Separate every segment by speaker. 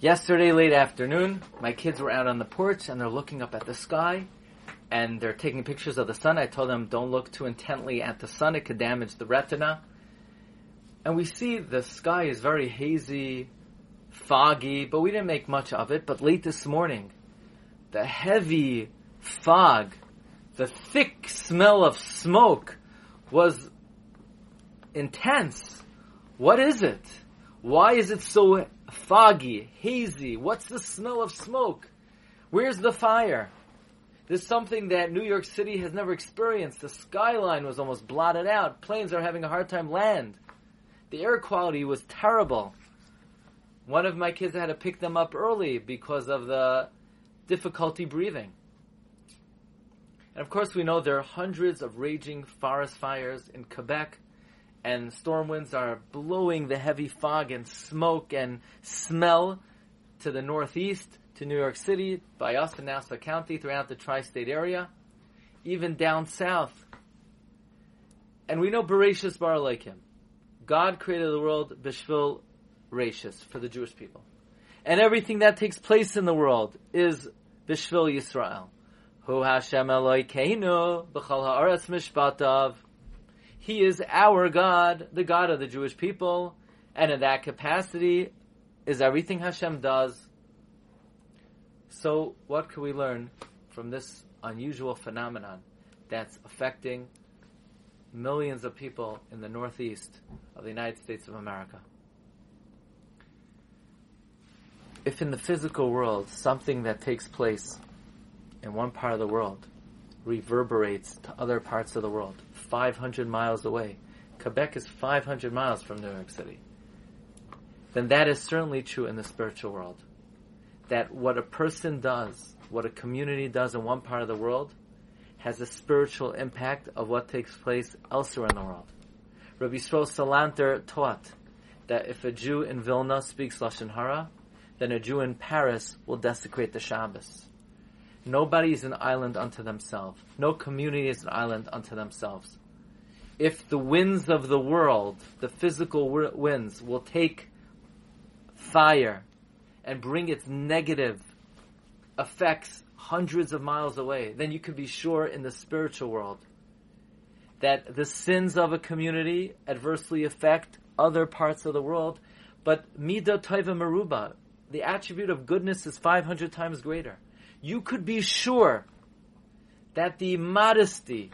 Speaker 1: Yesterday, late afternoon, my kids were out on the porch and they're looking up at the sky and they're taking pictures of the sun. I told them don't look too intently at the sun, it could damage the retina. And we see the sky is very hazy, foggy, but we didn't make much of it. But late this morning, the heavy fog, the thick smell of smoke was intense. What is it? Why is it so foggy, hazy? What's the smell of smoke? Where's the fire? This is something that New York City has never experienced. The skyline was almost blotted out. Planes are having a hard time land. The air quality was terrible. One of my kids had to pick them up early because of the difficulty breathing. And of course, we know there are hundreds of raging forest fires in Quebec and storm winds are blowing the heavy fog and smoke and smell to the northeast, to New York City, by us in Nassau County, throughout the tri-state area, even down south. And we know Bereshis Bar Leikim. God created the world Bishvil Rashis, for the Jewish people. And everything that takes place in the world is Bishvil Yisrael. Hu Hashem Eloikeinu, B'chal Ha'aretz Mishpatav, he is our God, the God of the Jewish people, and in that capacity is everything Hashem does. So, what can we learn from this unusual phenomenon that's affecting millions of people in the northeast of the United States of America? If in the physical world something that takes place in one part of the world reverberates to other parts of the world, 500 miles away. Quebec is 500 miles from New York City. Then that is certainly true in the spiritual world. That what a person does, what a community does in one part of the world, has a spiritual impact of what takes place elsewhere in the world. Rabbi Yisrael Salanter taught that if a Jew in Vilna speaks Lashon Hara, then a Jew in Paris will desecrate the Shabbos. Nobody is an island unto themselves. No community is an island unto themselves if the winds of the world, the physical winds, will take fire and bring its negative effects hundreds of miles away, then you can be sure in the spiritual world that the sins of a community adversely affect other parts of the world. But midah taiva maruba, the attribute of goodness is 500 times greater. You could be sure that the modesty,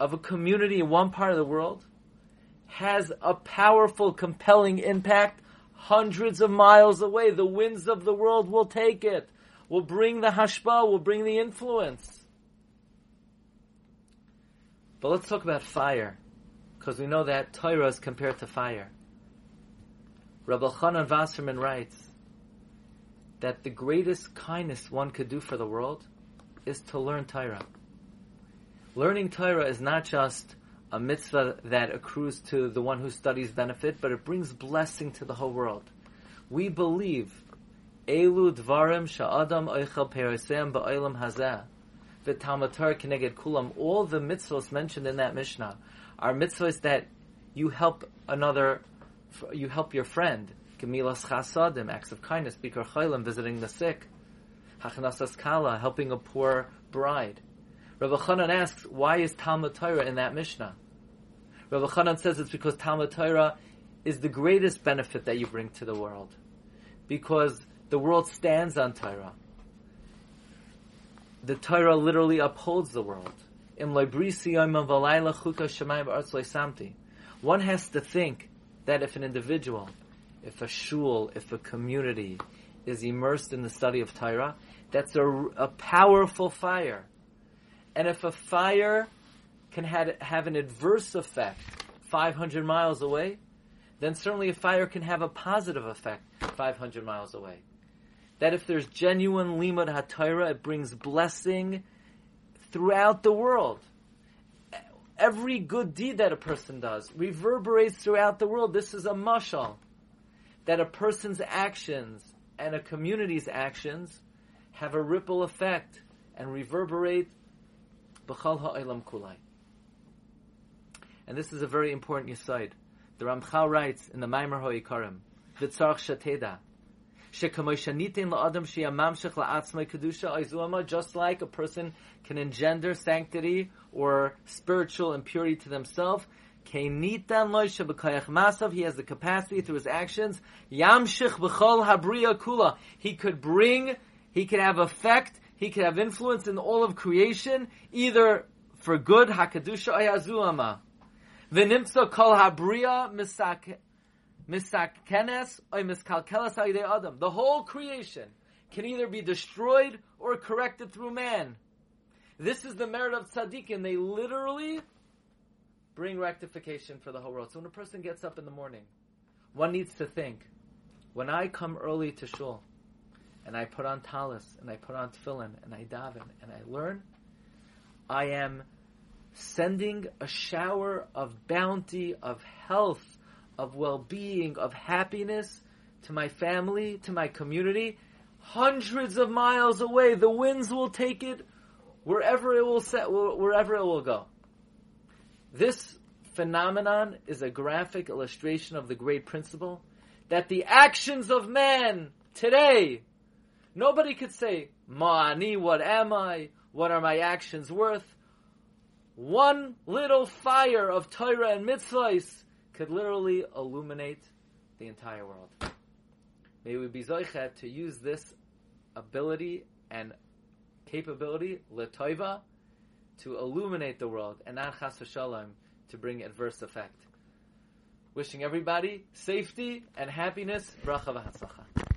Speaker 1: of a community in one part of the world has a powerful, compelling impact hundreds of miles away. The winds of the world will take it, will bring the hashpa, will bring the influence. But let's talk about fire, because we know that Torah is compared to fire. Rabbi Chanan Wasserman writes that the greatest kindness one could do for the world is to learn Torah learning Torah is not just a mitzvah that accrues to the one who studies benefit, but it brings blessing to the whole world. We believe Elu dvarim sha'adam oichel perisem ba'olam hazeh v'talmatar keneged kulam. All the mitzvahs mentioned in that Mishnah are mitzvahs that you help another, you help your friend. Gemilas chasadim, acts of kindness, bikar chaylim, visiting the sick. Hachanasas kala, helping a poor bride. Rabbi Chanan asks, why is Talmud Torah in that Mishnah? Rabbi Chanan says it's because Talmud Torah is the greatest benefit that you bring to the world. Because the world stands on Torah. The Torah literally upholds the world. One has to think that if an individual, if a shul, if a community is immersed in the study of Torah, that's a, a powerful fire and if a fire can have, have an adverse effect 500 miles away, then certainly a fire can have a positive effect 500 miles away. That if there's genuine limud hatayra, it brings blessing throughout the world. Every good deed that a person does reverberates throughout the world. This is a mashal. That a person's actions and a community's actions have a ripple effect and reverberate B'chal ha'olam kulai. And this is a very important yisaid. The Ramchal writes in the Maimer Ho'ikarim, V'tzarch shateda, Just like a person can engender sanctity or spiritual impurity to themselves, he has the capacity through his actions. Yamshich b'chol habriya kula. He could bring, he could have effect, he could have influence in all of creation, either for good, hakadusha ayazuama. V'nimtza kol habriya misak misakkenes or miskalkelas adam. The whole creation can either be destroyed or corrected through man. This is the merit of tzaddikim. They literally bring rectification for the whole world. So when a person gets up in the morning, one needs to think, when I come early to shul, and I put on talis, and I put on tefillin, and I daven, and I learn, I am sending a shower of bounty, of health, of well-being, of happiness to my family, to my community, hundreds of miles away. The winds will take it wherever it will set, wherever it will go. This phenomenon is a graphic illustration of the great principle that the actions of man today, nobody could say, Ma'ani, what am I? What are my actions worth? One little fire of Torah and mitzvahs could literally illuminate the entire world. May we be zoichet to use this ability and capability, letoiva, to illuminate the world, and not chas v'shalom, to bring adverse effect. Wishing everybody safety and happiness, bracha v'hatzlacha.